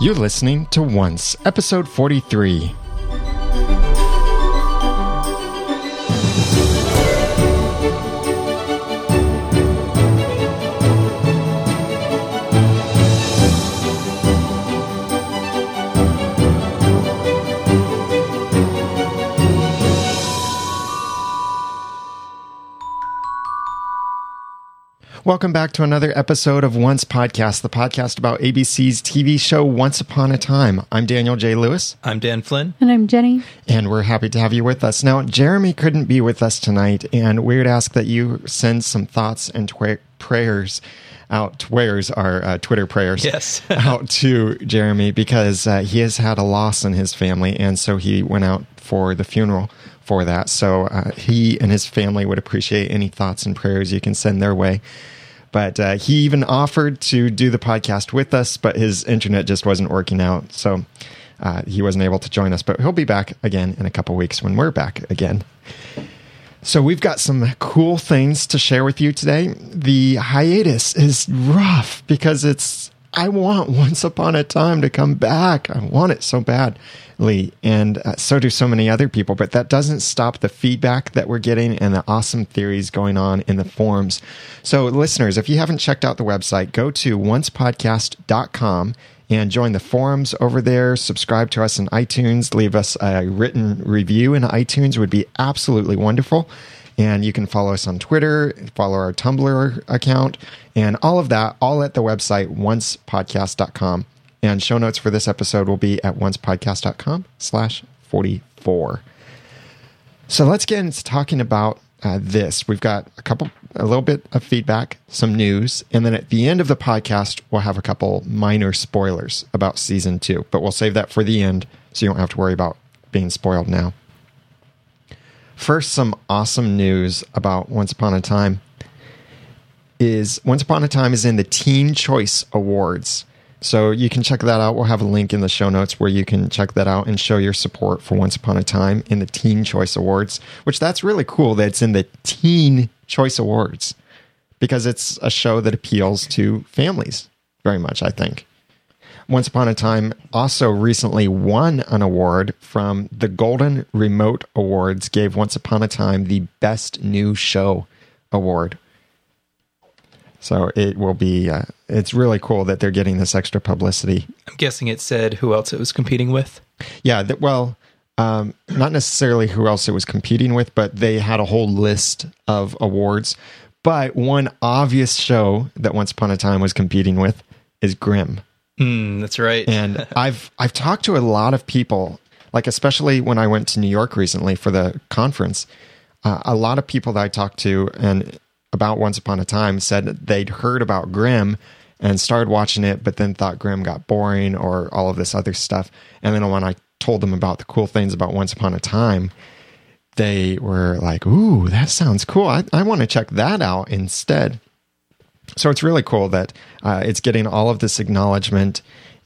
You're listening to Once, episode 43. Welcome back to another episode of Once Podcast, the podcast about ABC's TV show Once Upon a Time. I'm Daniel J. Lewis, I'm Dan Flynn. And I'm Jenny. and we're happy to have you with us. Now, Jeremy couldn't be with us tonight, and we would ask that you send some thoughts and twa- prayers out. Twayers are uh, Twitter prayers. Yes. out to Jeremy because uh, he has had a loss in his family, and so he went out for the funeral for that. So uh, he and his family would appreciate any thoughts and prayers you can send their way. But uh, he even offered to do the podcast with us, but his internet just wasn't working out, so uh, he wasn't able to join us. But he'll be back again in a couple weeks when we're back again. So we've got some cool things to share with you today. The hiatus is rough because it's I want Once Upon a Time to come back. I want it so badly, and uh, so do so many other people. But that doesn't stop the feedback that we're getting and the awesome theories going on in the forums. So, listeners, if you haven't checked out the website, go to oncepodcast.com and join the forums over there. Subscribe to us in iTunes. Leave us a written review in iTunes would be absolutely wonderful. And you can follow us on Twitter, follow our Tumblr account, and all of that, all at the website, oncepodcast.com. And show notes for this episode will be at oncepodcast.com slash 44. So let's get into talking about uh, this. We've got a couple, a little bit of feedback, some news, and then at the end of the podcast, we'll have a couple minor spoilers about season two. But we'll save that for the end, so you don't have to worry about being spoiled now. First, some awesome news about Once Upon a Time is Once Upon a Time is in the Teen Choice Awards. So you can check that out. We'll have a link in the show notes where you can check that out and show your support for Once Upon a Time in the Teen Choice Awards, which that's really cool that it's in the Teen Choice Awards because it's a show that appeals to families very much, I think. Once Upon a Time also recently won an award from the Golden Remote Awards, gave Once Upon a Time the Best New Show Award. So it will be, uh, it's really cool that they're getting this extra publicity. I'm guessing it said who else it was competing with. Yeah, th- well, um, not necessarily who else it was competing with, but they had a whole list of awards. But one obvious show that Once Upon a Time was competing with is Grimm. Hmm, that's right. and I've I've talked to a lot of people, like especially when I went to New York recently for the conference. Uh, a lot of people that I talked to and about Once Upon a Time said they'd heard about Grimm and started watching it, but then thought Grimm got boring or all of this other stuff. And then when I told them about the cool things about Once Upon a Time, they were like, "Ooh, that sounds cool! I, I want to check that out instead." So it's really cool that uh, it's getting all of this acknowledgement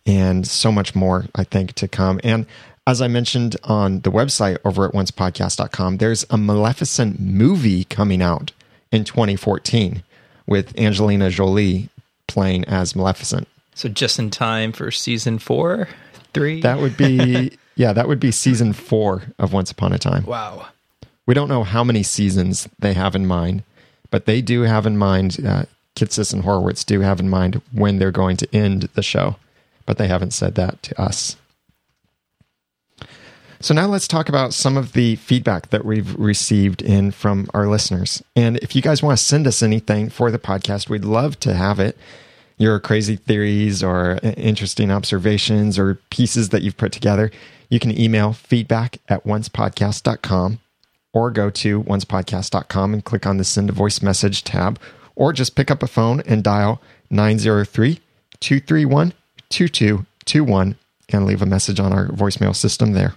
and so much more, I think, to come. And as I mentioned on the website over at oncepodcast.com, there's a Maleficent movie coming out in 2014 with Angelina Jolie playing as Maleficent. so just in time for season four, three. That would be, yeah, that would be season four of Once Upon a Time. wow. We don't know how many seasons they have in mind, but they do have in mind, uh, Kitsis and Horowitz do have in mind when they're going to end the show, but they haven't said that to us. So now let's talk about some of the feedback that we've received in from our listeners. And if you guys want to send us anything for the podcast, we'd love to have it. Your crazy theories or uh, interesting observations or pieces that you've put together, you can email feedback at oncepodcast.com or go to oncepodcast.com and click on the send a voice message tab or just pick up a phone and dial 903 231 2221 and leave a message on our voicemail system there.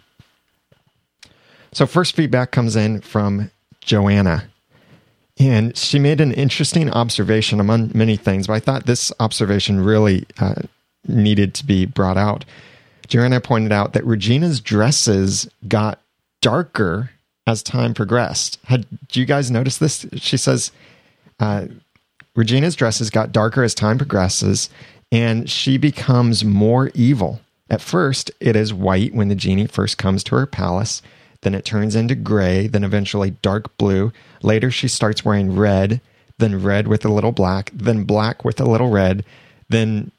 So, first feedback comes in from Joanna. And she made an interesting observation among many things, but I thought this observation really uh, needed to be brought out. Joanna pointed out that Regina's dresses got darker as time progressed. Had do you guys notice this? She says uh, Regina's dresses got darker as time progresses, and she becomes more evil At first, it is white when the genie first comes to her palace. Then it turns into gray, then eventually dark blue. Later, she starts wearing red, then red with a little black, then black with a little red, then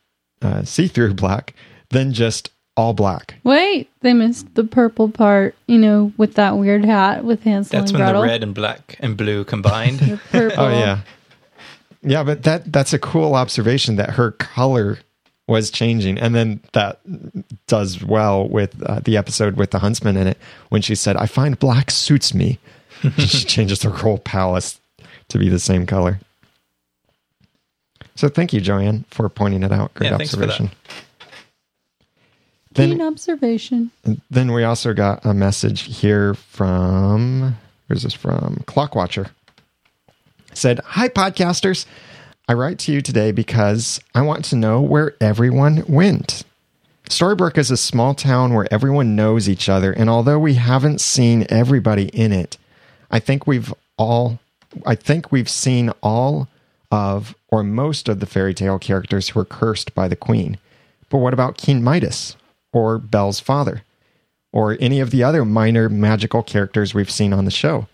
uh, see through black, then just all black. Wait, they missed the purple part, you know, with that weird hat with Hansel That's and when the red and black and blue combined. The purple. Oh yeah, yeah. But that that's a cool observation that her color was changing, and then that does well with uh, the episode with the huntsman in it when she said, "I find black suits me." she changes her whole palace to be the same color. So thank you, Joanne, for pointing it out. Great Yeah, thanks for that. observation. Keen Then, observation. then we also got a message here from where's this from? Clockwatcher. Said, Hi podcasters. I write to you today because I want to know where everyone went. Storybrooke is a small town where everyone knows each other, and although we haven't seen everybody in it, I think we've all I think we've seen all of or most of the fairy tale characters who are cursed by the queen. But what about King Midas or Belle's father? Or any of the other minor magical characters we've seen on the show?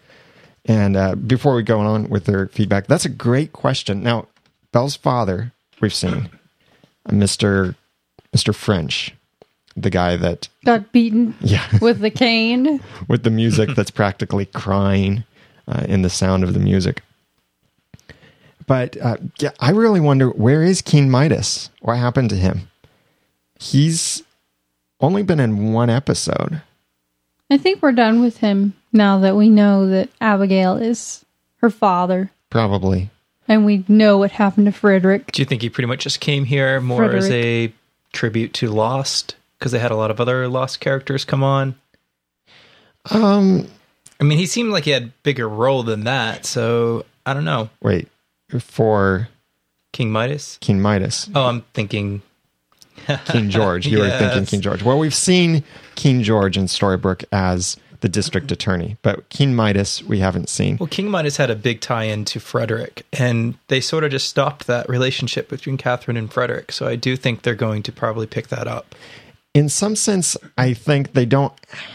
And uh, before we go on with their feedback, that's a great question. Now, Belle's father, we've seen uh, Mr. Mr. French, the guy that, Got beaten yeah, with the cane. with the music that's practically crying uh, in the sound of the music. But uh, yeah, I really wonder where is King Midas? What happened to him? He's only been in one episode. I think we're done with him now that we know that Abigail is her father, Probably. and we know what happened to Frederick. Do you think he pretty much just came here more as a tribute to Lost because they had a lot of other Lost characters come on? Um, I mean, he seemed like he had bigger role than that, so I don't know. wait, for King Midas. King Midas, Oh, I'm thinking. King George. You were thinking King George. Well, we've seen King George in Storybrooke as the district attorney, but King Midas we haven't seen. Well, King Midas had a big tie-in to Frederick, and they sort of just stopped that relationship between Catherine and Frederick. So I do think they're going to probably pick that up. in some sense, I think they don't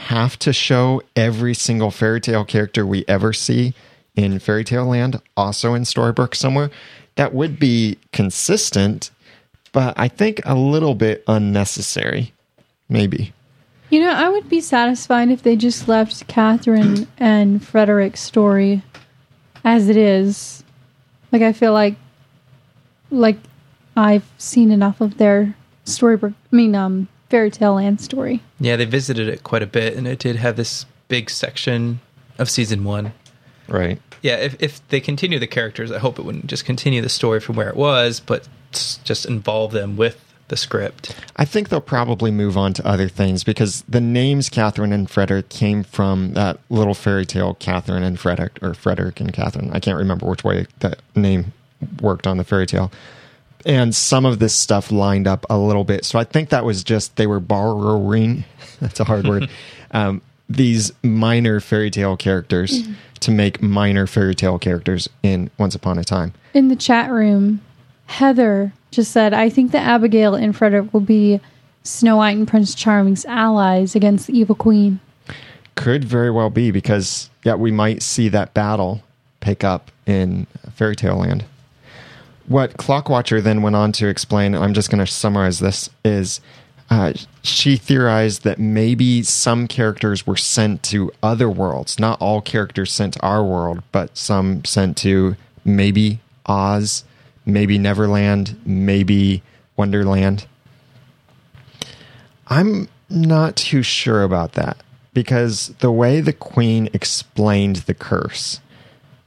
have to show every single fairy tale character we ever see in fairy tale land, also in Storybrooke somewhere. That would be consistent, but I think a little bit unnecessary. Maybe. You know, I would be satisfied if they just left Catherine and Frederick's story as it is. Like I feel like like I've seen enough of their storybook I mean um fairy tale land story. Yeah, they visited it quite a bit, and it did have this big section of season one. Right. Yeah, if if they continue the characters, I hope it wouldn't just continue the story from where it was, but just involve them with the script. I think they'll probably move on to other things because the names Catherine and Frederick came from that little fairy tale Catherine and Frederick, or Frederick and Catherine. I can't remember which way that name worked on the fairy tale. And some of this stuff lined up a little bit. So I think that was just they were borrowing, that's a hard word, um, these minor fairy tale characters mm-hmm. to make minor fairy tale characters in Once Upon a Time. In the chat room, Heather just said, I think that Abigail and Frederick will be Snow White and Prince Charming's allies against the evil queen. Could very well be because yeah, we might see that battle pick up in Fairy Tale Land. What Clockwatcher then went on to explain, I'm just going to summarize this, is uh, she theorized that maybe some characters were sent to other worlds. Not all characters sent to our world, but some sent to maybe Oz, maybe Neverland, maybe Wonderland. I'm not too sure about that because the way the queen explained the curse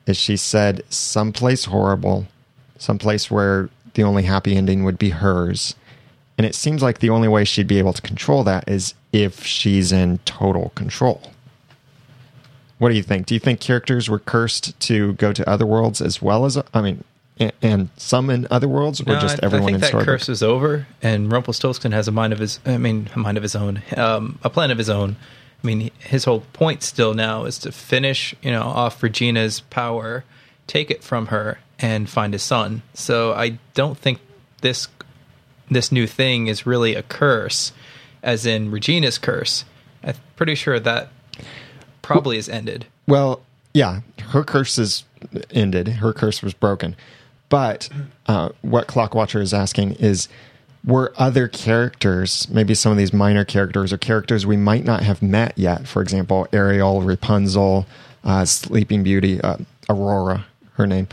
is she said someplace horrible, someplace where the only happy ending would be hers. And it seems like the only way she'd be able to control that is if she's in total control. What do you think? Do you think characters were cursed to go to other worlds as well as, I mean, and, and some in other worlds, or No, just I, everyone I think in that Storybrooke? curse is over, and Rumpelstiltskin has a mind of his. I mean, a mind of his own, um, a plan of his own. I mean, his whole point still now is to finish, you know, off Regina's power, take it from her, and find his son. So I don't think this this new thing is really a curse. as in Regina's curse. I'm pretty sure that probably is ended. Well, yeah, her curse is ended. Her curse was broken. But uh, what Clockwatcher is asking is were other characters, maybe some of these minor characters or characters we might not have met yet, for example, Ariel, Rapunzel, uh, Sleeping Beauty, uh, Aurora, her name,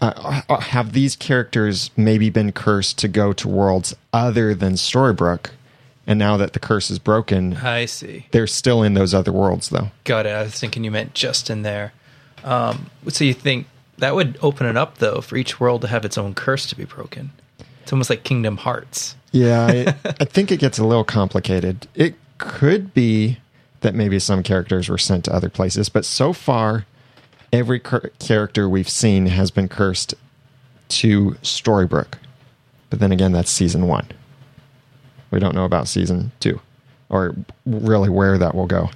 uh, uh, have these characters maybe been cursed to go to worlds other than Storybrooke? And now that the curse is broken, I see. they're still in those other worlds, though. Got it. I was thinking you meant just in there. Um, so you think that would open it up though for each world to have its own curse to be broken? It's almost like Kingdom Hearts. Yeah, I, I think it gets a little complicated. It could be that maybe some characters were sent to other places, but so far, every cur- character we've seen has been cursed to Storybrooke. But then again, that's season one. We don't know about season two, or really where that will go.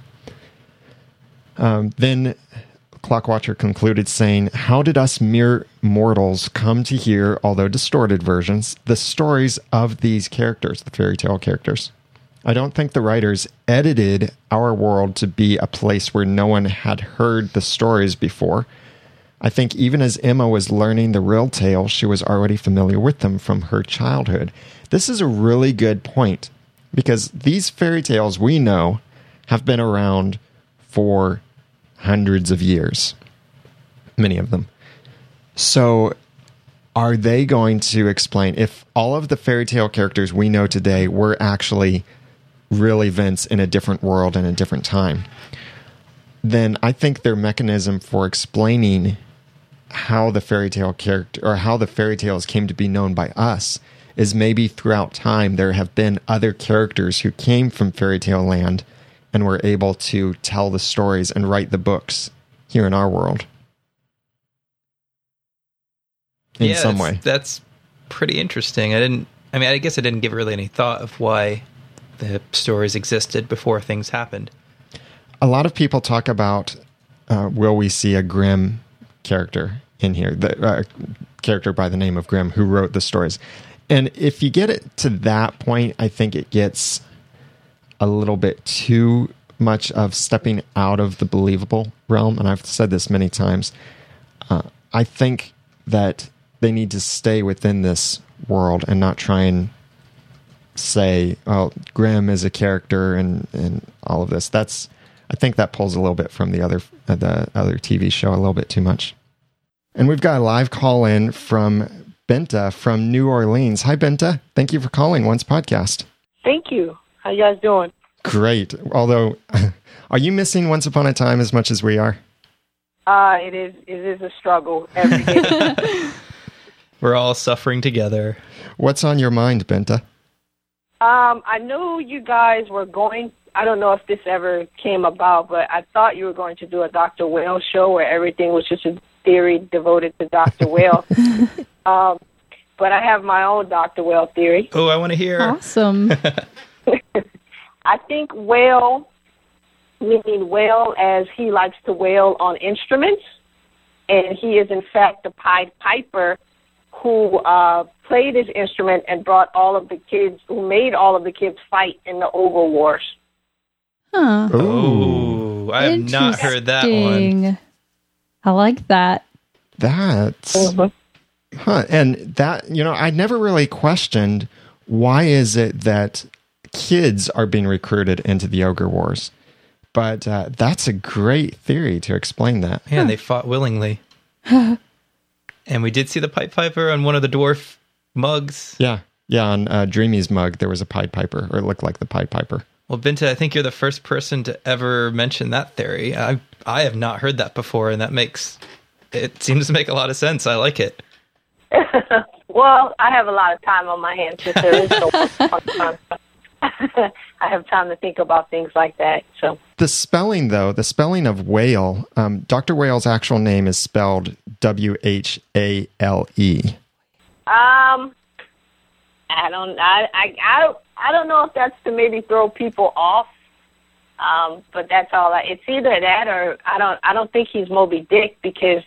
Um, then Clockwatcher concluded saying, How did us mere mortals come to hear, although distorted versions, the stories of these characters, the fairy tale characters? I don't think the writers edited our world to be a place where no one had heard the stories before. I think even as Emma was learning the real tale, she was already familiar with them from her childhood. This is a really good point because these fairy tales we know have been around for hundreds of years, many of them. So, are they going to explain if all of the fairy tale characters we know today were actually real events in a different world and a different time? Then I think their mechanism for explaining how the fairy tale character or how the fairy tales came to be known by us is maybe throughout time there have been other characters who came from fairy tale land and were able to tell the stories and write the books here in our world in yeah, some way. That's pretty interesting. I didn't. I mean, I guess I didn't give really any thought of why the stories existed before things happened. A lot of people talk about uh, will we see a Grimm character in here, the uh, character by the name of Grimm who wrote the stories. And if you get it to that point, I think it gets a little bit too much of stepping out of the believable realm. And I've said this many times. Uh, I think that they need to stay within this world and not try and say, "Oh, Grimm is a character," and and all of this. That's I think that pulls a little bit from the other uh, the other TV show a little bit too much. And we've got a live call in from Benta from New Orleans. Hi, Benta. Thank you for calling Once Podcast. Thank you. How you guys doing? Great. Although, are you missing Once Upon a Time as much as we are? Uh, it is it is a struggle every day. We're all suffering together. What's on your mind, Benta? Um, I knew you guys were going. I don't know if this ever came about, but I thought you were going to do a Dr. Whale show where everything was just a theory devoted to Dr. Whale. um, but I have my own Dr. Whale theory. Oh, I want to hear. Awesome. I think whale, meaning whale as he likes to wail on instruments, and he is in fact the Pied Piper who uh, played his instrument and brought all of the kids, who made all of the kids fight in the Ogre Wars. Huh. Oh, I have not heard that one. I like that. That's Mm-hmm. huh. And that you know, I never really questioned why is it that kids are being recruited into the ogre wars. But uh, that's a great theory to explain that. Yeah, they fought willingly. and we did see the Pied Piper on one of the dwarf mugs. Yeah, yeah. On uh, Dreamy's mug, there was a Pied Piper, or it looked like the Pied Piper. Well, Binta, I think you're the first person to ever mention that theory. I I have not heard that before, and that makes it seems to make a lot of sense. I like it. Well, I have a lot of time on my hands since there is no time. I have time to think about things like that. So, The spelling, though, the spelling of whale, um, Dr. Whale's actual name is spelled W H A L E. um, I don't, I, I, I don't, I don't know if that's to maybe throw people off. Um, but that's all. I, it's either that or I don't. I don't think he's Moby Dick because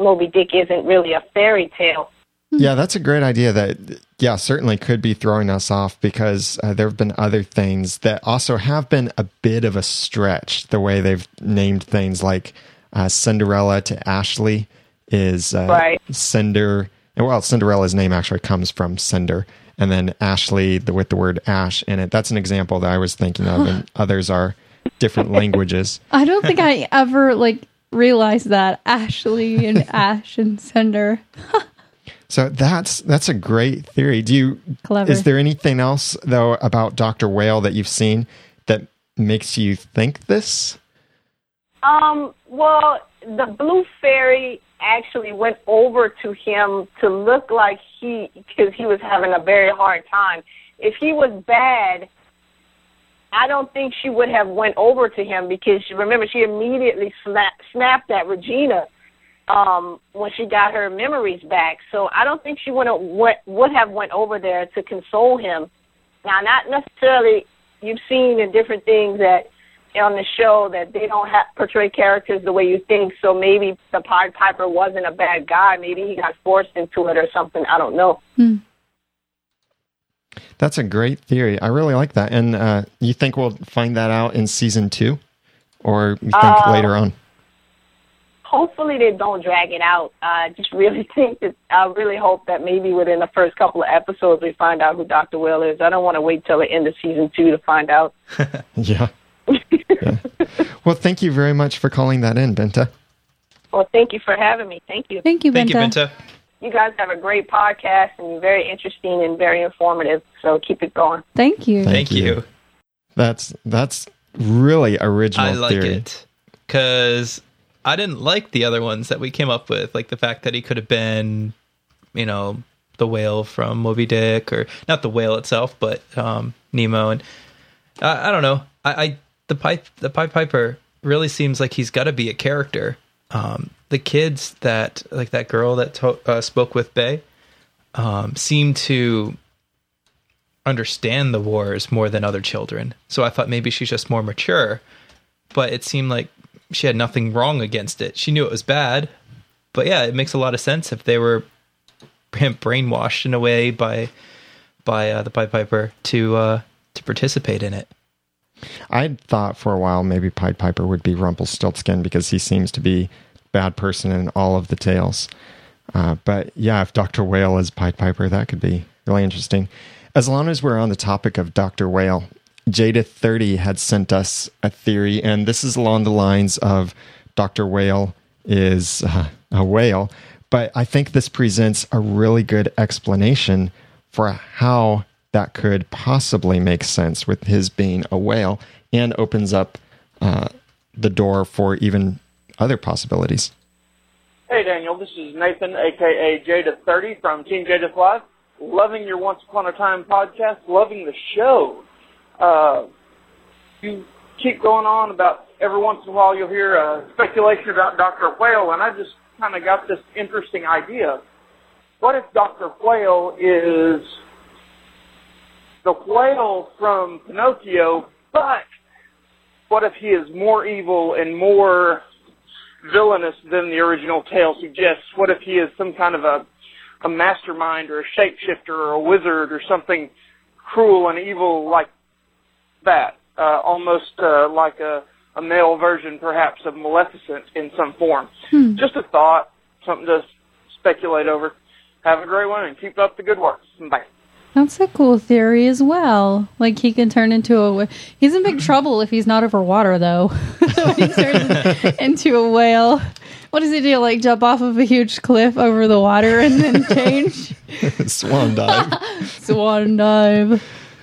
Moby Dick isn't really a fairy tale. Yeah, that's a great idea. That yeah, certainly could be throwing us off because uh, there have been other things that also have been a bit of a stretch. The way they've named things like uh, Cinderella to Ashley is uh, Right. Cinder. Well, Cinderella's name actually comes from Cinder, and then Ashley the, with the word ash in it. That's an example that I was thinking of, and others are different languages. I don't think I ever like realized that Ashley and Ash and Cinder. So that's that's a great theory. Do you Clever. is there anything else though about Dr. Whale that you've seen that makes you think this? Um, well, the blue fairy actually went over to him to look like he, because he was having a very hard time. If he was bad, I don't think she would have went over to him because she, remember she immediately snap, snapped at Regina um, when she got her memories back. So I don't think she would have went, would have went over there to console him. Now, not necessarily. You've seen in different things that on the show that they don't have portray characters the way you think. So maybe the Pied Piper wasn't a bad guy. Maybe he got forced into it or something. I don't know. That's a great theory. I really like that. And uh, you think we'll find that out in season two, or you think later on? Hopefully they don't drag it out. I just really think that I really hope that maybe within the first couple of episodes we find out who Dr. Will is. I don't want to wait till the end of season two to find out. Yeah. yeah. Well, thank you very much for calling that in, Benta. Well, thank you for having me. Thank you. Thank you, Thank you, Benta. Binta. You guys have a great podcast and you're very interesting and very informative. So keep it going. Thank you. Thank Thank you. you. That's that's really original I like theory. it because I didn't like the other ones that we came up with, like the fact that he could have been, you know, the whale from Moby Dick, or not the whale itself, but um, Nemo. And I, I don't know. I, I the pipe the Pied Piper really seems like he's got to be a character. Um, the kids that like that girl that to, uh, spoke with Bae um, seem to understand the wars more than other children. So I thought maybe she's just more mature, but it seemed like she had nothing wrong against it. She knew it was bad, but yeah, it makes a lot of sense if they were brainwashed in a way by by uh, the Pied Piper to uh, to participate in it. I thought for a while maybe Pied Piper would be Rumpelstiltskin because he seems to be bad person in all of the tales. Uh, but yeah, if Dr. Whale is Pied Piper, that could be really interesting. As long as we're on the topic of Dr. Whale, Jada30 had sent us a theory, and this is along the lines of Dr. Whale is uh, a whale, but I think this presents a really good explanation for how that could possibly make sense with his being a whale and opens up uh, the door for even other possibilities. Hey Daniel, this is Nathan, aka Jada30 from Team Jada Live. Loving your Once Upon a Time podcast, loving the show. Uh, you keep going on about every once in a while you'll hear uh, speculation about Dr. Whale, and I just kind of got this interesting idea. What if Dr. Whale is the whale from Pinocchio, but what if he is more evil and more villainous than the original tale suggests? What if he is some kind of a, a mastermind or a shapeshifter or a wizard or something cruel and evil like that? Uh, almost uh, like a, a male version, perhaps, of Maleficent in some form. Just a thought, something to speculate over. Have a great one and keep up the good work. Bye. That's a cool theory as well. Like he can turn into a. wh- He's in big trouble if he's not over water, though. when he turns into a whale, what does he do? Like jump off of a huge cliff over the water and then change? Swan dive. Swan dive.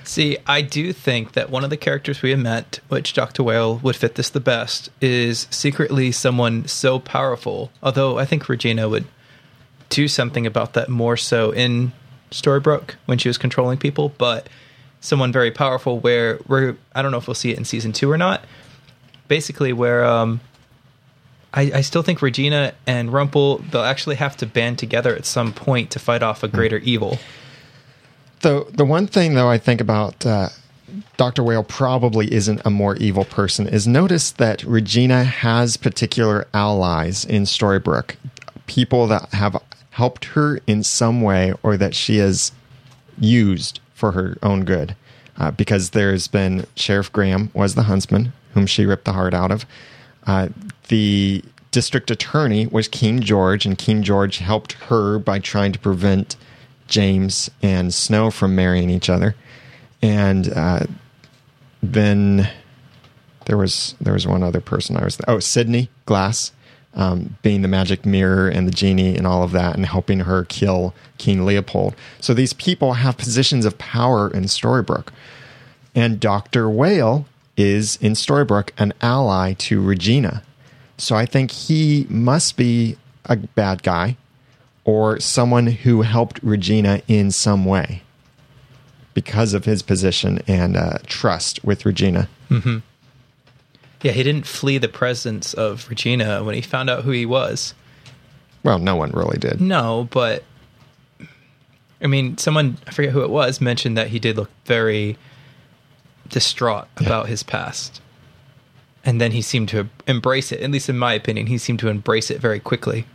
See, I do think that one of the characters we have met, which Dr. Whale would fit this the best, is secretly someone so powerful. Although I think Regina would do something about that more so in Storybrooke when she was controlling people, but someone very powerful where we're, I don't know if we'll see it in season two or not. Basically, where um, I, I still think Regina and Rumple they'll actually have to band together at some point to fight off a greater evil. The the one thing though I think about uh, Doctor Whale probably isn't a more evil person is notice that Regina has particular allies in Storybrooke, people that have helped her in some way or that she has used for her own good. Uh, because there's been Sheriff Graham was the huntsman whom she ripped the heart out of. Uh, the district attorney was King George, and King George helped her by trying to prevent James and Snow from marrying each other. And uh, then there was there was one other person I was oh Sydney Glass um, being the magic mirror and the genie and all of that and helping her kill King Leopold. So these people have positions of power in Storybrooke. And Dr. Whale is in Storybrooke an ally to Regina. So I think he must be a bad guy or someone who helped Regina in some way because of his position and uh, trust with Regina. Yeah, he didn't flee the presence of Regina when he found out who he was. Well, no one really did. No, but I mean, someone I forget who it was mentioned that he did look very distraught about his past. And then he seemed to embrace it, at least in my opinion, he seemed to embrace it very quickly.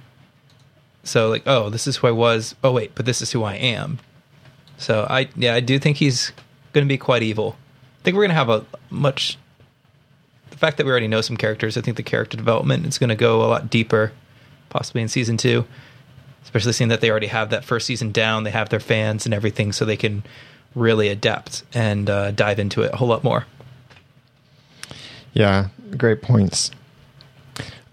So like, oh, this is who I was. Oh wait, but this is who I am. So I yeah, I do think he's going to be quite evil. I think we're going to have a much the fact that we already know some characters, I think the character development is going to go a lot deeper, possibly in season two. Especially seeing that they already have that first season down, they have their fans and everything, so they can really adapt and uh, dive into it a whole lot more. Yeah, great points.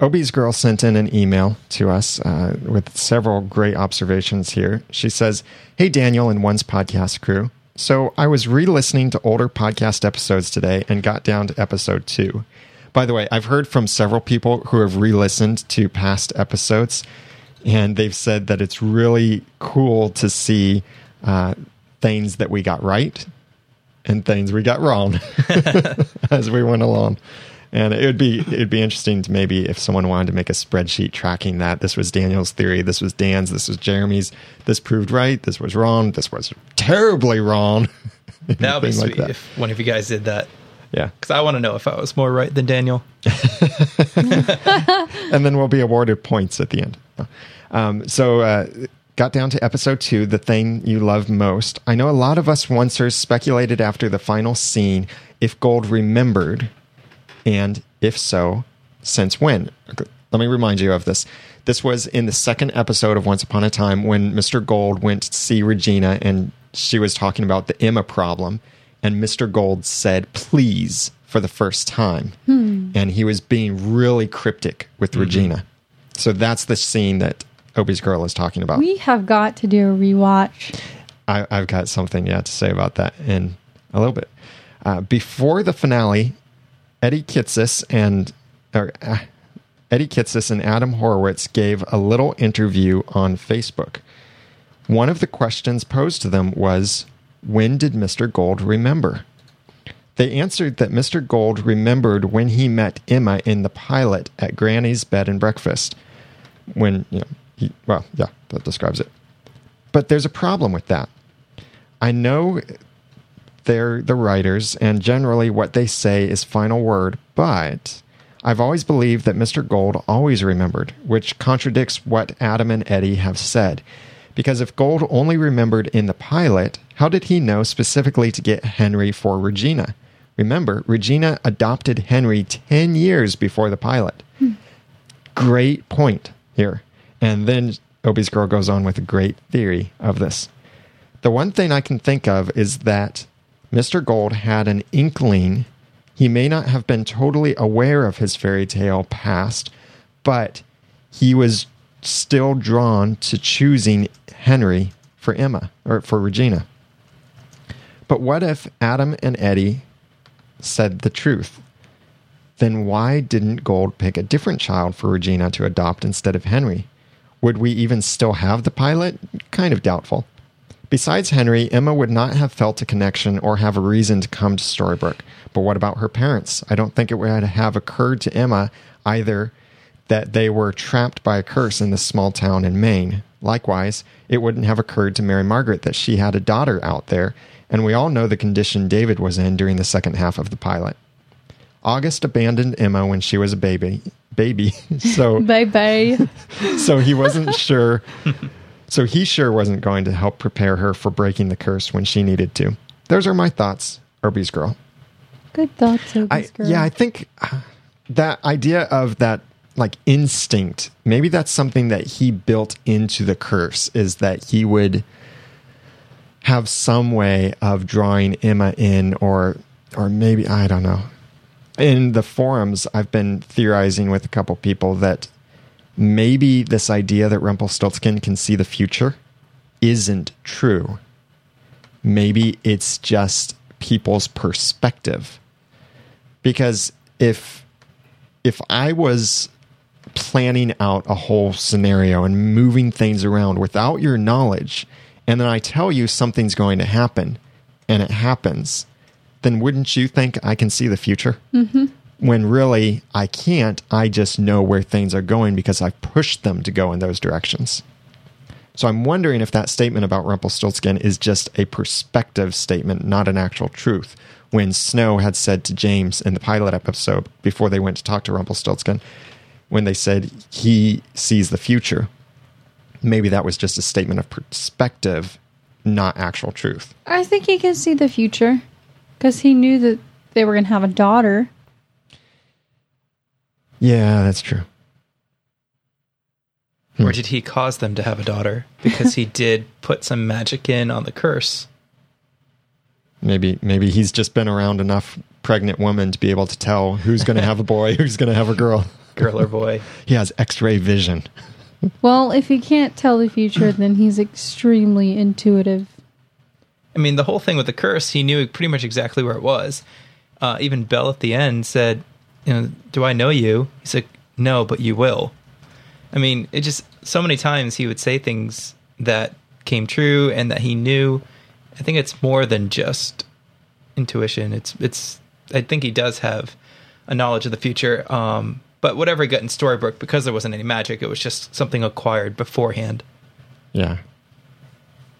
Obi's girl sent in an email to us uh, with several great observations here. She says, Hey, Daniel and Once podcast crew. So I was re listening to older podcast episodes today and got down to episode two. By the way, I've heard from several people who have re listened to past episodes, and they've said that it's really cool to see uh, things that we got right and things we got wrong as we went along. And it would be it'd be interesting to maybe if someone wanted to make a spreadsheet tracking that. This was Daniel's theory. This was Dan's. This was Jeremy's. This proved right. This was wrong. This was terribly wrong. That would be sweet like that. if one of you guys did that. Yeah, Because I want to know if I was more right than Daniel. and then we'll be awarded points at the end. Um, so, uh, got down to episode two, the thing you love most. I know a lot of us oncers speculated after the final scene if Gold remembered, and if so, since when? Let me remind you of this. This was in the second episode of Once Upon a Time when Mr. Gold went to see Regina and she was talking about the Emma problem. And Mr. Gold said, please, for the first time. And he was being really cryptic with Regina. So that's the scene that Obi's girl is talking about. We have got to do a rewatch. I, I've got something yet to say about that in a little bit. Uh, before the finale, Eddie Kitsis and or, uh, Eddie Kitsis and Adam Horowitz gave a little interview on Facebook. One of the questions posed to them was, "When did Mr. Gold remember?" They answered that Mr. Gold remembered when he met Emma in the pilot at Granny's bed and breakfast. When you know, he, well, yeah, that describes it. But there's a problem with that. I know they're the writers, and generally what they say is final word, but I've always believed that Mr. Gold always remembered, which contradicts what Adam and Eddie have said. Because if Gold only remembered in the pilot, how did he know specifically to get Henry for Regina? Remember, Regina adopted Henry 10 years before the pilot. Great point here. And then Obi's girl goes on with a great theory of this. The one thing I can think of is that Mr. Gold had an inkling. He may not have been totally aware of his fairy tale past, but he was still drawn to choosing Henry for Emma or for Regina. But what if Adam and Eddie said the truth? Then why didn't Gold pick a different child for Regina to adopt instead of Henry? Would we even still have the pilot? Kind of doubtful. Besides Henry, Emma would not have felt a connection or have a reason to come to Storybrooke. But what about her parents? I don't think it would have occurred to Emma either that they were trapped by a curse in this small town in Maine. Likewise, it wouldn't have occurred to Mary Margaret that she had a daughter out there, and we all know the condition David was in during the second half of the pilot. August abandoned Emma when she was a baby. Baby. So Bye bye. so he wasn't sure So he sure wasn't going to help prepare her for breaking the curse when she needed to. Those are my thoughts, Obie's girl. Good thoughts, Obie's girl. yeah, I think uh, that idea of that like instinct, maybe that's something that he built into the curse is that he would have some way of drawing Emma in or or maybe I don't know. In the forums, I've been theorizing with a couple people that maybe this idea that Rumpelstiltskin can see the future isn't true. Maybe it's just people's perspective. Because if if I was planning out a whole scenario and moving things around without your knowledge, and then I tell you something's going to happen and it happens, then wouldn't you think I can see the future? Mm-hmm. When really I can't, I just know where things are going because I've pushed them to go in those directions. So I'm wondering if that statement about Rumpelstiltskin is just a perspective statement, not an actual truth. When Snow had said to James in the pilot episode before they went to talk to Rumpelstiltskin, when they said he sees the future, maybe that was just a statement of perspective, not actual truth. I think he can see the future because he knew that they were going to have a daughter. Yeah, that's true. Or did he cause them to have a daughter because he did put some magic in on the curse? Maybe maybe he's just been around enough pregnant women to be able to tell who's going to have a boy, who's going to have a girl. Girl or boy? He has X-ray vision. Well, if he can't tell the future, then he's extremely intuitive. I mean, the whole thing with the curse, he knew pretty much exactly where it was. Uh, even Belle at the end said, "You know, do I know you?" He's like, "No, but you will." I mean, it just so many times he would say things that came true and that he knew. I think it's more than just intuition. It's it's. I think he does have a knowledge of the future. Um, but whatever he got in Storybrooke, because there wasn't any magic, it was just something acquired beforehand. Yeah.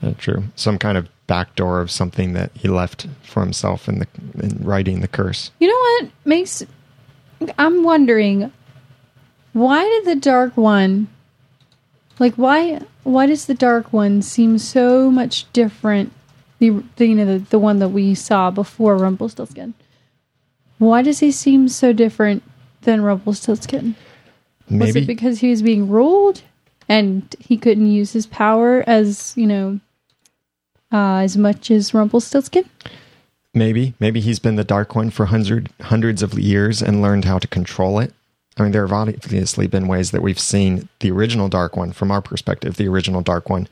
Yeah, true. Some kind of backdoor of something that he left for himself in the in writing the curse. You know what makes I'm wondering why did the dark one like why why does the dark one seem so much different the, the you know the, the one that we saw before Rumpelstiltskin? Why does he seem so different than Rumpelstiltskin? Was it because he was being ruled and he couldn't use his power as, you know, uh, as much as Rumpelstiltskin? Maybe maybe he's been the dark one for hundred hundreds of years and learned how to control it. I mean, there have obviously been ways that we've seen the original dark one, from our perspective, the original dark one,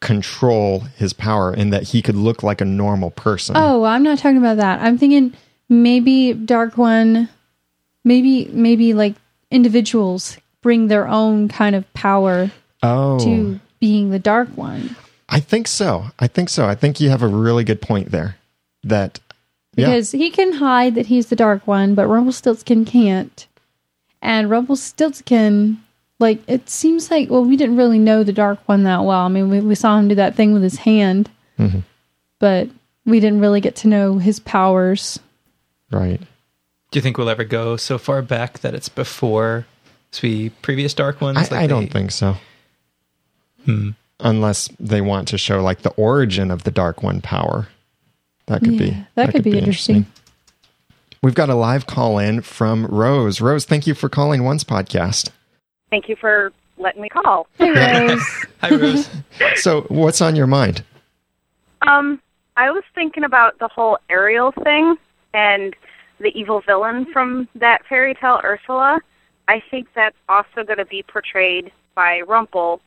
control his power in that he could look like a normal person. Oh, I'm not talking about that. I'm thinking maybe Dark One, maybe maybe like individuals bring their own kind of power Oh. to being the Dark One. I think so. I think so. I think you have a really good point there. That yeah, Because he can hide that he's the Dark One, but Rumpelstiltskin can't. And Rumpelstiltskin, like, it seems like, well, we didn't really know the Dark One that well. I mean, we, we saw him do that thing with his hand, Mhm. but we didn't really get to know his powers. right. Do you think we'll ever go so far back that it's before the previous Dark Ones? I, Like I don't think so. Hmm. Unless they want to show like the origin of the Dark One power. That could be Yeah, that could be interesting. We've got a live call in from Rose. Rose, thank you for calling Once Podcast. Thank you for letting me call. Hey, Rose. Hi, Rose. So, what's on your mind? Um, I was thinking about the whole Ariel thing and the evil villain from that fairy tale, Ursula. I think that's also going to be portrayed by Rumpel,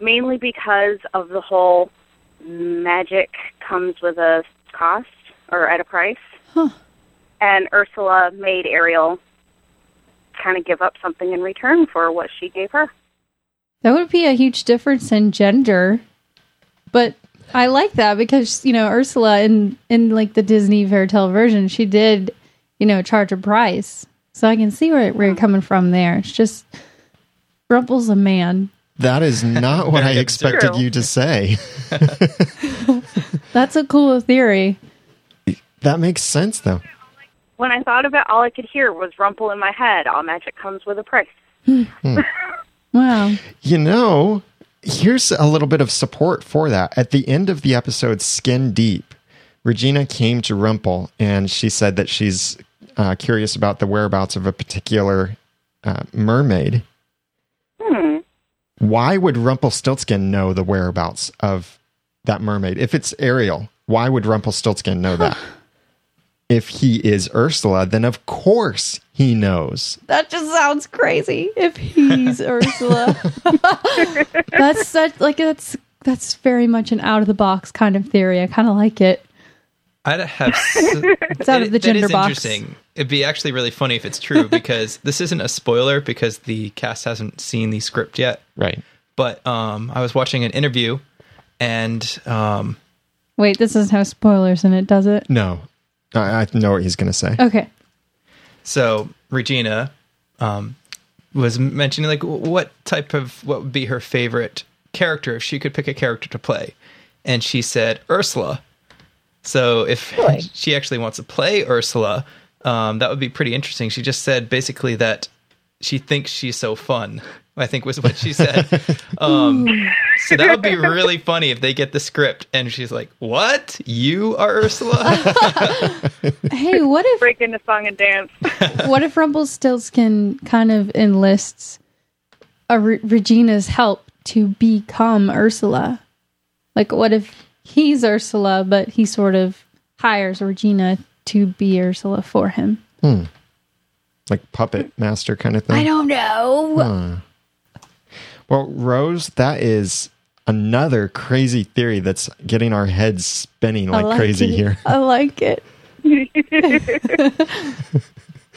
mainly because of the whole magic comes with a cost or at a price. Huh. And Ursula made Ariel kind of give up something in return for what she gave her. That would be a huge difference in gender. But I like that because, you know, Ursula in in like the Disney fairy tale version, she did, you know, charge a price. So I can see where, where you're hmm. coming from there. It's just Rumpel's a man. That is not what I expected true. you to say. That's a cool theory. That makes sense, though. When I thought of it, all I could hear was rumple in my head. All magic comes with a price. Wow. You know, here's a little bit of support for that. At the end of the episode, Skin Deep, Regina came to Rumple and she said that she's uh, curious about the whereabouts of a particular uh, mermaid. Hmm. Why would Rumpelstiltskin know the whereabouts of that mermaid? If it's Ariel, why would Rumpelstiltskin know that? If he is Ursula, then of course he knows. That just sounds crazy. If he's Ursula, that's such like that's that's very much an out of the box kind of theory. I kind of like it. I'd have. It's out of the that gender box. Interesting. It'd be actually really funny if it's true because this isn't a spoiler because the cast hasn't seen the script yet. Right. But um, I was watching an interview, and um, Wait, this doesn't have spoilers in it, does it? No. I, I know what he's going to say. Okay. so Regina um, was mentioning like what type of what would be her favorite character if she could pick a character to play, and she said Ursula. So if Really? she actually wants to play Ursula, um, that would be pretty interesting. She just said basically that she thinks she's so fun. I think was what she said. Um, so that would be really funny if they get the script and she's like, "What? You are Ursula?" Hey, what if Break into song and dance. what if Rumpelstiltskin kind of enlists a Re- Regina's help to become Ursula? Like, what if he's Ursula, but he sort of hires Regina to be Ursula for him? Like puppet master kind of thing. I don't know. Well, Rose, that is another crazy theory that's getting our heads spinning I like, crazy it. here. I like it.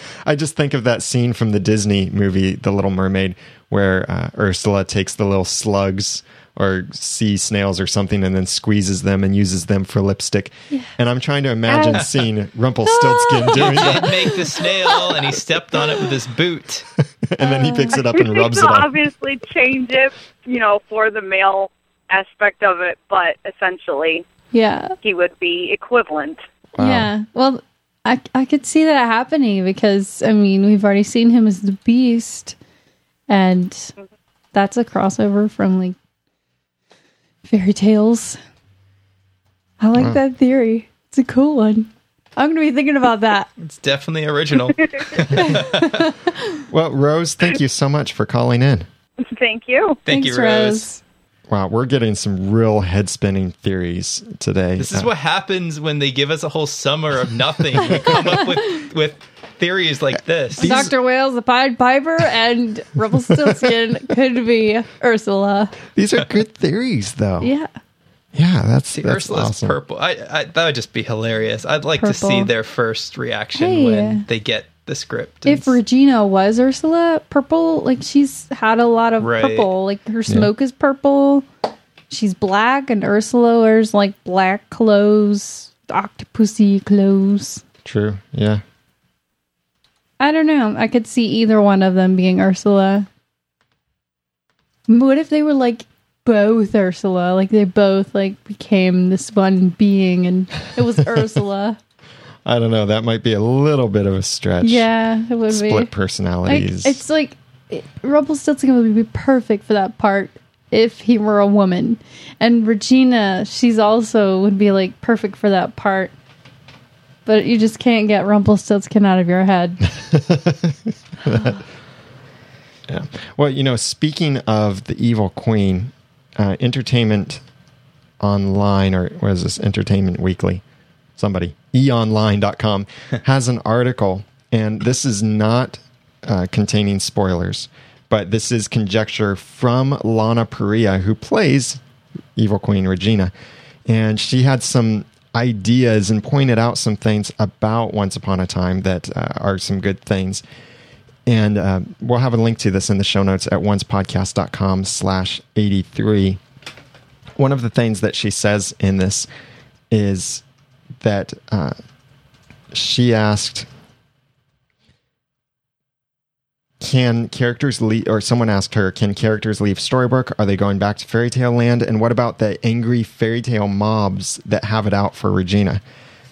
I just think of that scene from the Disney movie, The Little Mermaid, where uh, Ursula takes the little slugs or sea snails or something and then squeezes them and uses them for lipstick. And I'm trying to imagine seeing Rumpelstiltskin doing He'd that, make the snail and he stepped on it with his boot. and then he picks it up and rubs it They'll on. obviously change it, you know, for the male aspect of it, but essentially Yeah. he would be equivalent. Wow. Yeah. Well, I I could see that happening because I mean we've already seen him as the Beast, and that's a crossover from like fairy tales. I like that theory. It's a cool one. I'm gonna be thinking about that. It's definitely original. Well, Rose, thank you so much for calling in. Thank you. Thank Thanks, you, Rose. Wow, we're getting some real head spinning theories today. This is Uh, what happens when they give us a whole summer of nothing. We come up with with theories like this. Dr. Wales, the Pied Piper, and Rumpelstiltskin could be Ursula. these are good theories, though. Yeah. Yeah, that's, See, that's Ursula's awesome. purple. I, I that would just be hilarious. I'd like to see their first reaction Hey. when they get the script. If And- Regina was Ursula, purple, like she's had a lot of Right. purple. Like her smoke is purple. She's black, and Ursula wears like black clothes, octopusy clothes. True. Yeah. I don't know. I could see either one of them being Ursula. What if they were like both Ursula? Like they both like became this one being, and it was Ursula. I don't know. That might be a little bit of a stretch. Yeah, it would be. Split Like, personalities. it's like it, Rumpelstiltskin would be perfect for that part if he were a woman, and Regina, she's also would be like perfect for that part. But you just can't get Rumpelstiltskin out of your head. yeah. Well, you know, speaking of the evil queen, uh, Entertainment Online, or what is this? Entertainment Weekly. Somebody, eonline.com, has an article, and this is not uh, containing spoilers, but this is conjecture from Lana Parrilla, who plays Evil Queen Regina. And she had some ideas and pointed out some things about Once Upon a Time that uh, are some good things. And uh, we'll have a link to this in the show notes at oncepodcast.com slash 83. One of the things that she says in this is that uh, she asked, can characters leave, or someone asked her, can characters leave Storybrooke? Are they going back to Fairy Tale Land? And what about the angry fairy tale mobs that have it out for Regina?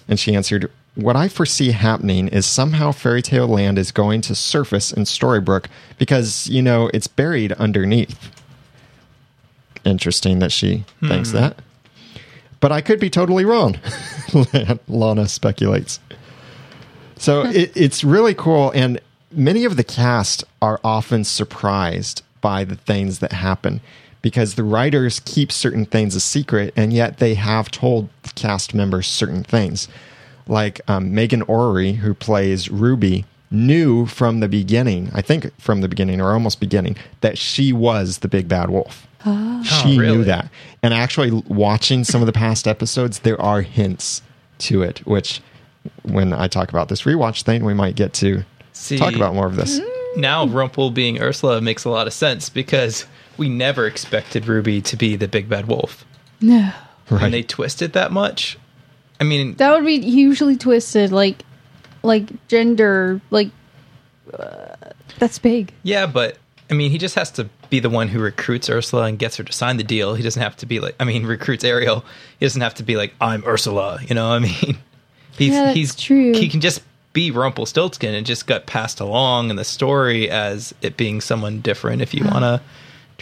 And she answered, What I foresee happening is somehow Fairy Tale Land is going to surface in Storybrooke because, you know, it's buried underneath. interesting that she thinks hmm. that. But I could be totally wrong. Lana speculates. So it, it's really cool, and many of the cast are often surprised by the things that happen because the writers keep certain things a secret, and yet they have told the cast members certain things. Like um, Meghan Ory, who plays Ruby, knew from the beginning, I think from the beginning or almost beginning, that she was the big bad wolf. She Oh, really? knew that. And actually, watching some of the past episodes, there are hints to it, which when I talk about this rewatch thing, we might get to See, talk about more of this. now Rumpel being Ursula makes a lot of sense because we never expected Ruby to be the big bad wolf. No. Right. And they twist it that much. I mean, That would be hugely twisted, like, like gender, like. Uh, that's big. yeah, but I mean, he just has to be the one who recruits Ursula and gets her to sign the deal. He doesn't have to be like, I mean, recruits Ariel. He doesn't have to be like, I'm Ursula. You know, what I mean, he's Yeah, that's he's true. He can just be Rumpelstiltskin and just got passed along in the story as it being someone different. If you want to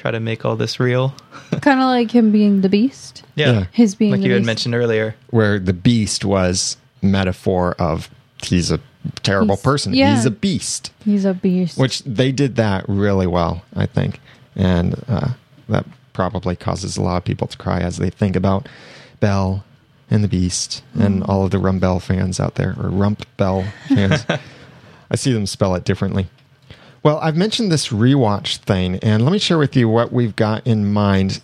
try to make all this real, kind of like him being the beast. yeah, Yeah. His being like the you had beast. mentioned earlier. Where the beast was metaphor of he's a terrible He's- person. yeah. He's a beast. He's a beast. Which they did that really well, I think. And uh, that probably causes a lot of people to cry as they think about Belle and the Beast and all of the Rumbelle fans out there, or Rump Bell fans. I see them spell it differently. Well, I've mentioned this rewatch thing, and let me share with you what we've got in mind.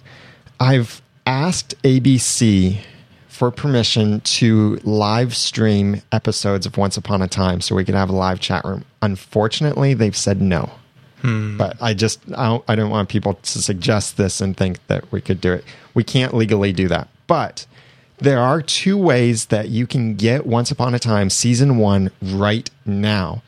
I've asked ABC for permission to live stream episodes of Once Upon a Time so we could have a live chat room. Unfortunately, they've said no. Hmm. But I just I don't, I don't want people to suggest this and think that we could do it. We can't legally do that. But there are two ways that you can get Once Upon a Time season 1 right now.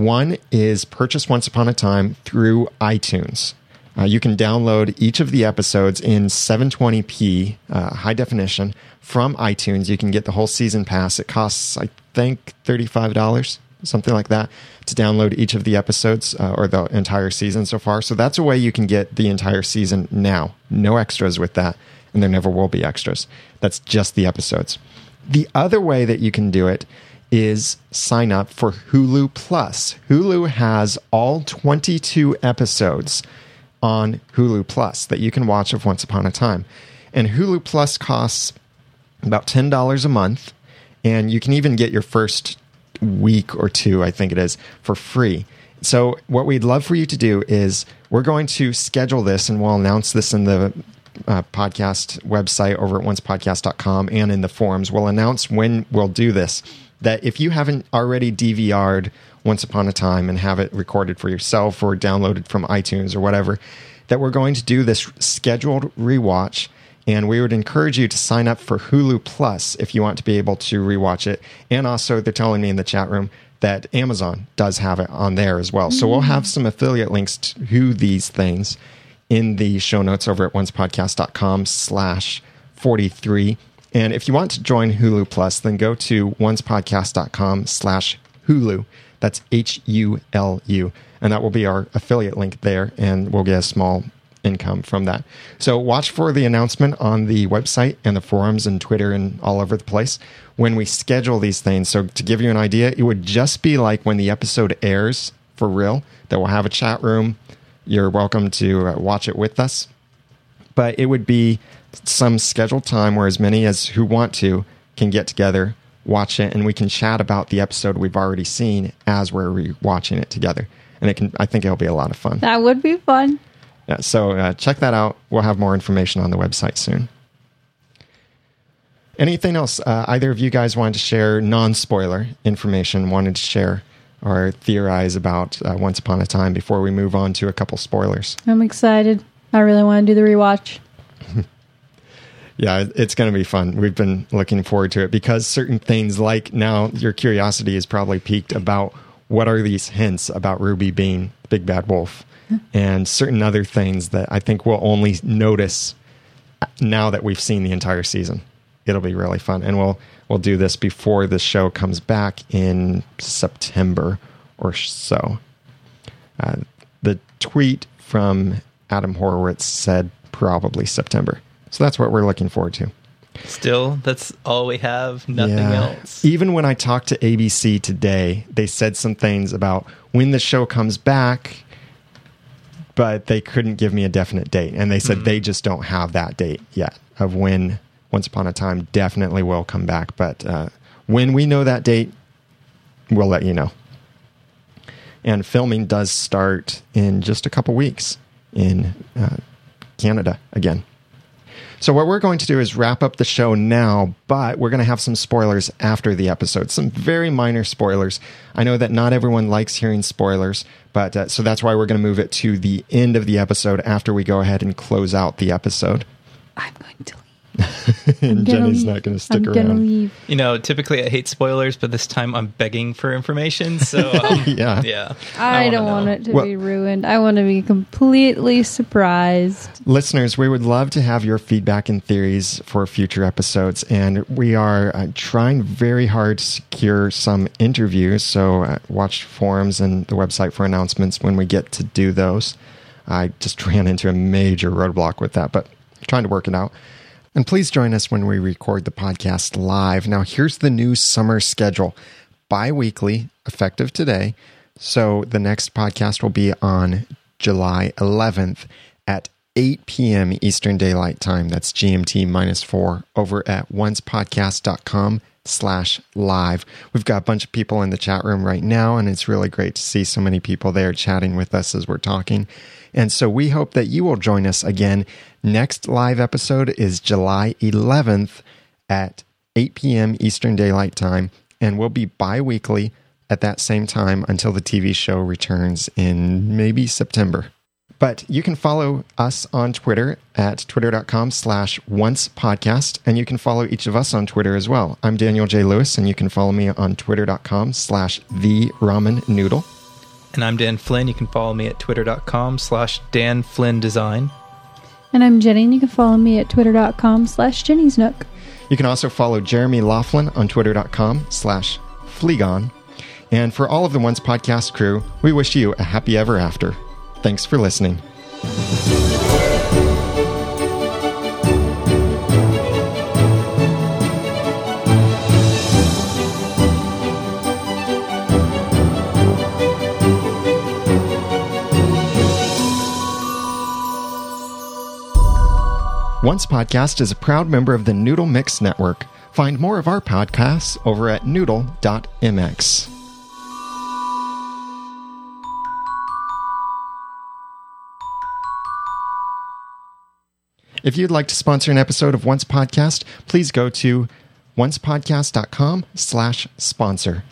One is purchase Once Upon a Time through iTunes. Uh, you can download each of the episodes in 720p uh, high definition from iTunes. You can get the whole season pass. It costs, I think, $35, something like that, to download each of the episodes uh, or the entire season so far. So that's a way you can get the entire season now. No extras with that, and there never will be extras. That's just the episodes. The other way that you can do it is sign up for Hulu Plus. Hulu has all 22 episodes on Hulu Plus that you can watch of Once Upon a Time. And Hulu Plus costs about $10 a month. And you can even get your first week or two, I think it is, for free. So, what we'd love for you to do is we're going to schedule this and we'll announce this in the uh, podcast website over at oncepodcast.com and in the forums. We'll announce when we'll do this. That if you haven't already DVR'd Once Upon a Time and have it recorded for yourself or downloaded from iTunes or whatever, that we're going to do this scheduled rewatch. And we would encourage you to sign up for Hulu Plus if you want to be able to rewatch it. And also, they're telling me in the chat room that Amazon does have it on there as well. So we'll mm-hmm. have some affiliate links to these things in the show notes over at oncepodcast.com slash 43. And if you want to join Hulu Plus, then go to oncepodcast.com slash Hulu. That's H U L U. And that will be our affiliate link there, and we'll get a small income from that. So watch for the announcement on the website and the forums and Twitter and all over the place when we schedule these things. So to give you an idea, it would just be like when the episode airs for real, that we'll have a chat room. You're welcome to uh, watch it with us but it would be some scheduled time where as many as who want to can get together, watch it, and we can chat about the episode we've already seen as we're re- watching it together. And it can, I think it'll be a lot of fun. that would be fun. Yeah, so uh, check that out. We'll have more information on the website soon. Anything else uh, either of you guys wanted to share, non spoiler information, wanted to share or theorize about uh, Once Upon a Time before we move on to a couple spoilers? I'm excited. I really want to do the rewatch. Yeah, it's going to be fun. We've been looking forward to it because certain things, like now, your curiosity is probably peaked about what are these hints about Ruby being the big bad wolf, and certain other things that I think we'll only notice now that we've seen the entire season. It'll be really fun, and we'll we'll do this before the show comes back in September or so. Uh, the tweet from Adam Horowitz said probably September. So that's what we're looking forward to. Still, that's all we have. Nothing Yeah. else. Even when I talked to ABC today, they said some things about when the show comes back, but they couldn't give me a definite date. And they said they just don't have that date yet of when Once Upon a Time definitely will come back. But uh, when we know that date, we'll let you know. And filming does start in just a couple weeks in uh, Canada again. So what we're going to do is wrap up the show now, but we're going to have some spoilers after the episode. Some very minor spoilers. I know that not everyone likes hearing spoilers, but uh, so that's why we're going to move it to the end of the episode after we go ahead and close out the episode. I'm going to. and Jenny's leave. not going to stick I'm around. leave. You know, typically I hate spoilers, but this time I'm begging for information. So, um, Yeah. yeah. I, wanna don't know. want it to Well- be ruined. I want to be completely surprised. Listeners, we would love to have your feedback and theories for future episodes, and we are uh, trying very hard to secure some interviews. So, uh, watch forums and the website for announcements when we get to do those. I just ran into a major roadblock with that, but trying to work it out. And please join us when we record the podcast live. Now, here's the new summer schedule bi weekly, effective today. So the next podcast will be on July 11th at 8 p.m. Eastern Daylight Time. That's GMT minus four over at oncepodcast.com slash live. We've got a bunch of people in the chat room right now, and it's really great to see so many people there chatting with us as we're talking. And so we hope that you will join us again. Next live episode is July 11th at 8 p.m. Eastern Daylight Time, and we'll be bi weekly at that same time until the TV show returns in maybe September. But you can follow us on Twitter at twitter.com slash once podcast, and you can follow each of us on Twitter as well. I'm Daniel J. Lewis, and you can follow me on twitter.com slash the ramen noodle. And I'm Dan Flynn. You can follow me at twitter.com slash Dan Flynn Design. And I'm Jenny, and you can follow me at twitter.com slash Jenny's Nook. You can also follow Jeremy Laughlin on twitter.com slash Fleegon. And for all of the Once Podcast crew, we wish you a happy ever after. Thanks for listening. Once Podcast is a proud member of the Noodle Mix Network. Find more of our podcasts over at noodle.mx. If you'd like to sponsor an episode of Once Podcast, please go to oncepodcast.com slash sponsor.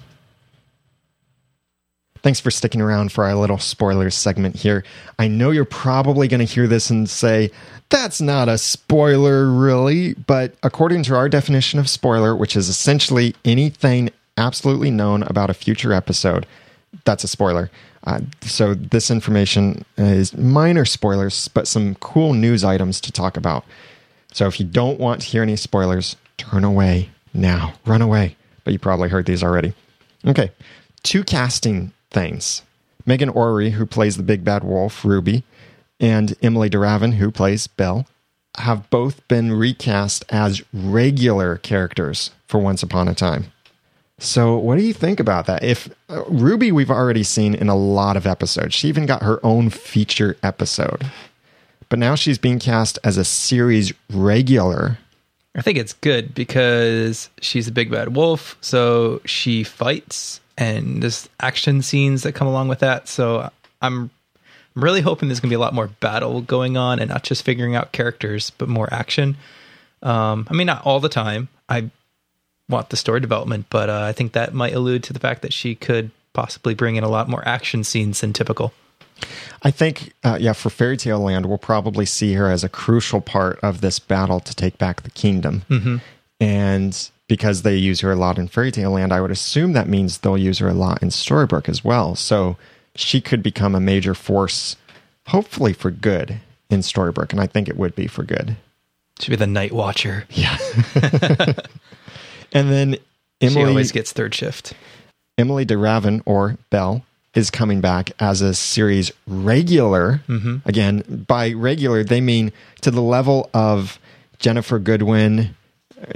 Thanks for sticking around for our little spoilers segment here. I know you're probably going to hear this and say, that's not a spoiler, really. But according to our definition of spoiler, which is essentially anything absolutely known about a future episode, that's a spoiler. Uh, so this information is minor spoilers, but some cool news items to talk about. So if you don't want to hear any spoilers, turn away now. Run away. But you probably heard these already. Okay. Two casting things. Meghan Ory, who plays the big bad wolf, Ruby, and Emilie de Ravin, who plays Belle, have both been recast as regular characters for Once Upon a Time. So, what do you think about that? If uh, Ruby, we've already seen in a lot of episodes, she even got her own feature episode. But now she's being cast as a series regular. I think it's good because she's a big bad wolf, so she fights and there's action scenes that come along with that. So I'm I'm really hoping there's gonna be a lot more battle going on and not just figuring out characters, but more action. Um, I mean, not all the time. I want the story development, but uh, I think that might allude to the fact that she could possibly bring in a lot more action scenes than typical. I think, uh, yeah, for Fairy Tale Land, we'll probably see her as a crucial part of this battle to take back the kingdom. Mm-hmm. And because they use her a lot in Fairy Tale Land, I would assume that means they'll use her a lot in Storybrooke as well. So she could become a major force, hopefully for good, in Storybrooke. And I think it would be for good. She'd be the Night Watcher. Yeah. and then She Emily, always gets third shift. Emilie de Ravin, or Belle, is coming back as a series regular. Mm-hmm. Again, by regular, they mean to the level of Ginnifer Goodwin,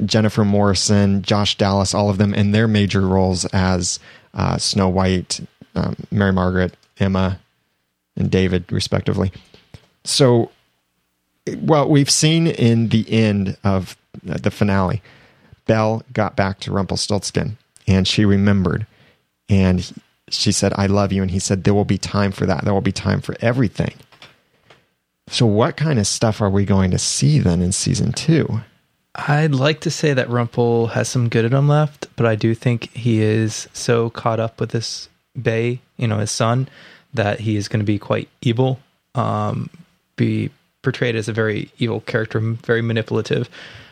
Jennifer Morrison, Josh Dallas, all of them in their major roles as uh, Snow White, um, Mary Margaret, Emma, and David, respectively. So, well, we've seen in the end of the finale, Belle got back to Rumpelstiltskin and she remembered. And she said, I love you. And he said, There will be time for that. There will be time for everything. So, what kind of stuff are we going to see then in season two? I'd like to say that Rumpel has some good in him left, but I do think he is so caught up with this Bae, you know, his son, that he is going to be quite evil, um, be portrayed as a very evil character, very manipulative.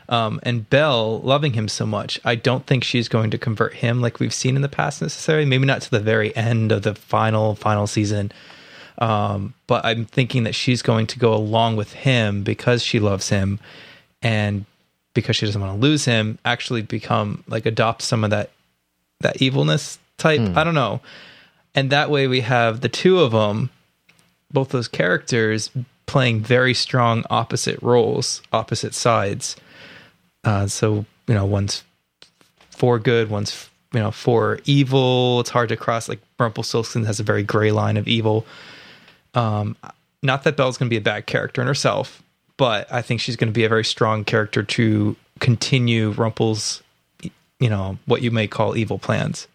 Um, and Belle, loving him so much, I don't think she's going to convert him like we've seen in the past necessarily. Maybe not to the very end of the final final season, um, but I'm thinking that she's going to go along with him because she loves him, and because she doesn't want to lose him, actually become like adopt some of that that evilness type. I don't know, and that way we have the two of them, both those characters playing very strong opposite roles, opposite sides. Uh, so you know, one's for good, one's you know for evil. It's hard to cross. Like Rumpelstiltskin has a very gray line of evil. Um, not that Belle's going to be a bad character in herself, but I think she's going to be a very strong character to continue Rumpel's, you know, what you may call evil plans.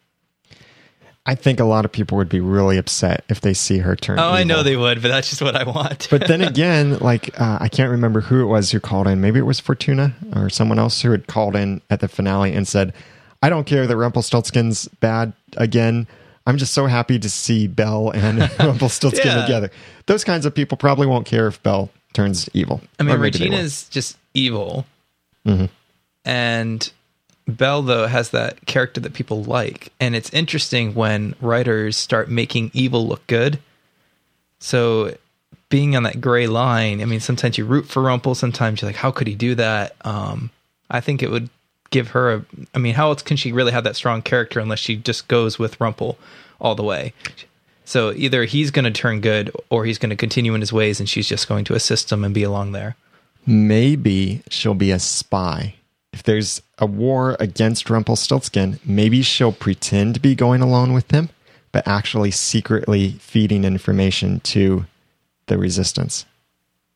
I think a lot of people would be really upset if they see her turn. Oh, I know they would, but that's just what I want. But then again, like uh, I can't remember who it was who called in. Maybe it was Fortuna or someone else who had called in at the finale and said, "I don't care that Rumpelstiltskin's bad again. I'm just so happy to see Belle and Rumpelstiltskin Yeah. together." Those kinds of people probably won't care if Belle turns evil. I mean, Or maybe they will. Regina's just evil, Mhm. and Belle though has that character that people like, and it's interesting when writers start making evil look good. So, being on that gray line, I mean, sometimes you root for Rumpel, sometimes you're like, how could he do that? Um, I think it would give her a. I mean, how else can she really have that strong character unless she just goes with Rumpel all the way? So either he's going to turn good, or he's going to continue in his ways, and she's just going to assist him and be along there. maybe she'll be a spy. If there's a war against Rumpelstiltskin, maybe she'll pretend to be going along with him, but actually secretly feeding information to the resistance,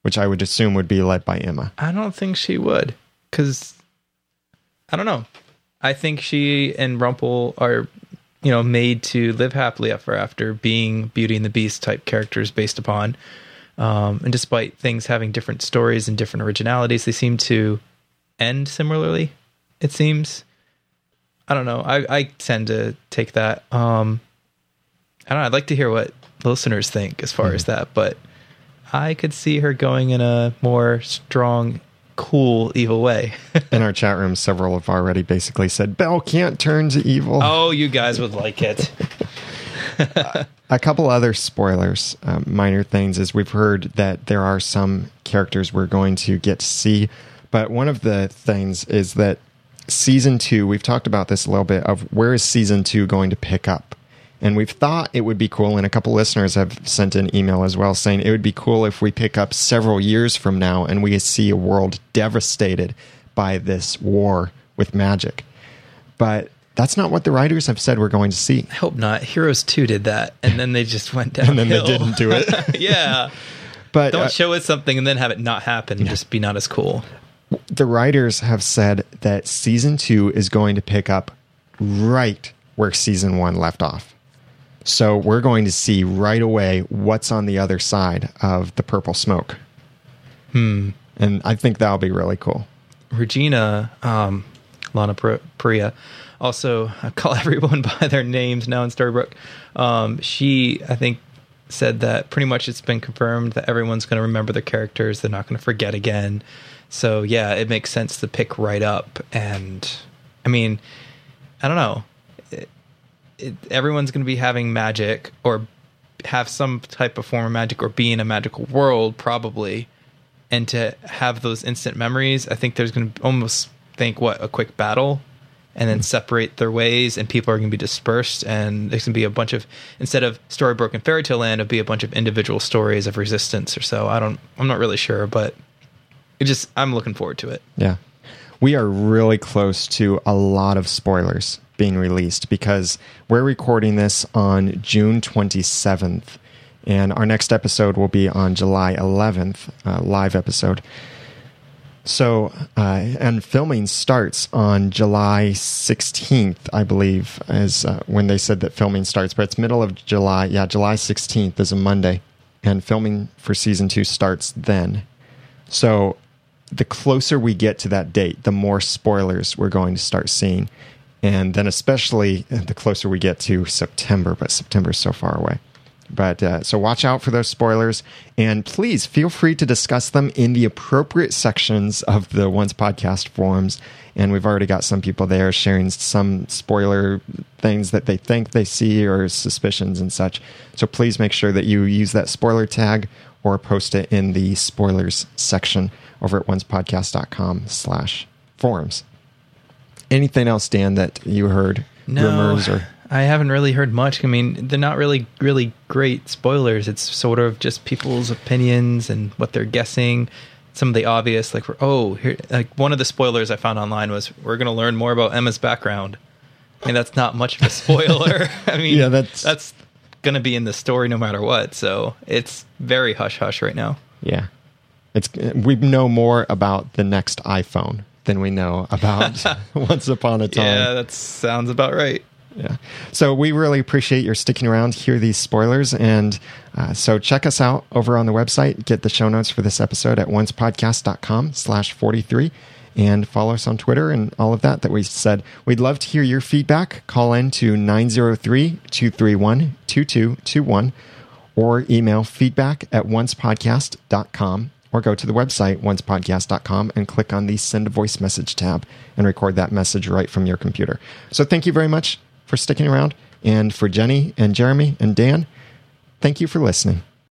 which I would assume would be led by Emma. I don't think she would, because I don't know. I think she and Rumpel are, you know, made to live happily ever after, being Beauty and the Beast type characters based upon. Um, and despite things having different stories and different originalities, they seem to end similarly. It seems. I don't know. I, I tend to take that. Um, I don't know. I'd like to hear what listeners think as far as that, but I could see her going in a more strong, cool, evil way. In our chat room, several have already basically said, Belle can't turn to evil. oh, you guys would like it. A couple other spoilers, um, minor things, is we've heard that there are some characters we're going to get to see. But one of the things is that season two, we've talked about this a little bit of where is season two going to pick up? And we've thought it would be cool, and a couple listeners have sent an email as well saying it would be cool if we pick up several years from now and we see a world devastated by this war with magic. But that's not what the writers have said we're going to see. I hope not. Heroes 2 did that, and then they just went down. And then they didn't do it. yeah. But Don't uh, show us something and then have it not happen and just be not as cool. the writers have said that season two is going to pick up right where season one left off. So we're going to see right away what's on the other side of the purple smoke. Hmm. And I think that'll be really cool. Regina, um, Lana Parrilla, also I call everyone by their names now in Storybrooke. Um, she, I think, said that pretty much it's been confirmed that everyone's going to remember the characters. They're not going to forget again. So yeah, it makes sense to pick right up. And I mean, I don't know. It, everyone's going to be having magic or have some type of form of magic or be in a magical world probably and to have those instant memories i think there's going to almost think what a quick battle and then mm-hmm. separate their ways, and people are going to be dispersed, and there's going to be a bunch of instead of Storybrooke and Fairy Tale Land, it'll be a bunch of individual stories of resistance or so. I don't, I'm not really sure, but it just I'm looking forward to it. Yeah. We are really close to a lot of spoilers being released because we're recording this on June 27th, and our next episode will be on July 11th, uh, live episode. So, uh, and filming starts on July 16th, I believe, is uh, when they said that filming starts, but it's middle of July. Yeah, July 16th is a Monday, and filming for season two starts then. So, the closer we get to that date, the more spoilers we're going to start seeing. And then, especially the closer we get to September, but September is so far away. But uh, so watch out for those spoilers, and please feel free to discuss them in the appropriate sections of the Once Podcast forums. And we've already got some people there sharing some spoiler things that they think they see or suspicions and such. So please make sure that you use that spoiler tag or post it in the spoilers section over at oncepodcast.com slash forums. Anything else, Dan, that you heard? No, Rumors or I haven't really heard much. I mean, they're not really really great spoilers. It's sort of just people's opinions and what they're guessing. Some of the obvious, like oh, here, like one of the spoilers I found online was we're going to learn more about Emma's background. I mean, that's not much of a spoiler. I mean, Yeah, that's- that's going to be in the story no matter what. So it's very hush hush right now. Yeah. It's we know more about the next iPhone than we know about Once Upon a Time. Yeah, that sounds about right. Yeah. So we really appreciate your sticking around, hear these spoilers, and uh, so check us out over on the website. Get the show notes for this episode at oncepodcast.com slash 43 and follow us on Twitter and all of that that we said. We'd love to hear your feedback. Call in to 903-231-2221 or email feedback at oncepodcast.com or go to the website oncepodcast.com and click on the send a voice message tab and record that message right from your computer. So thank you very much for sticking around and for Jenny and Jeremy and Dan, thank you for listening.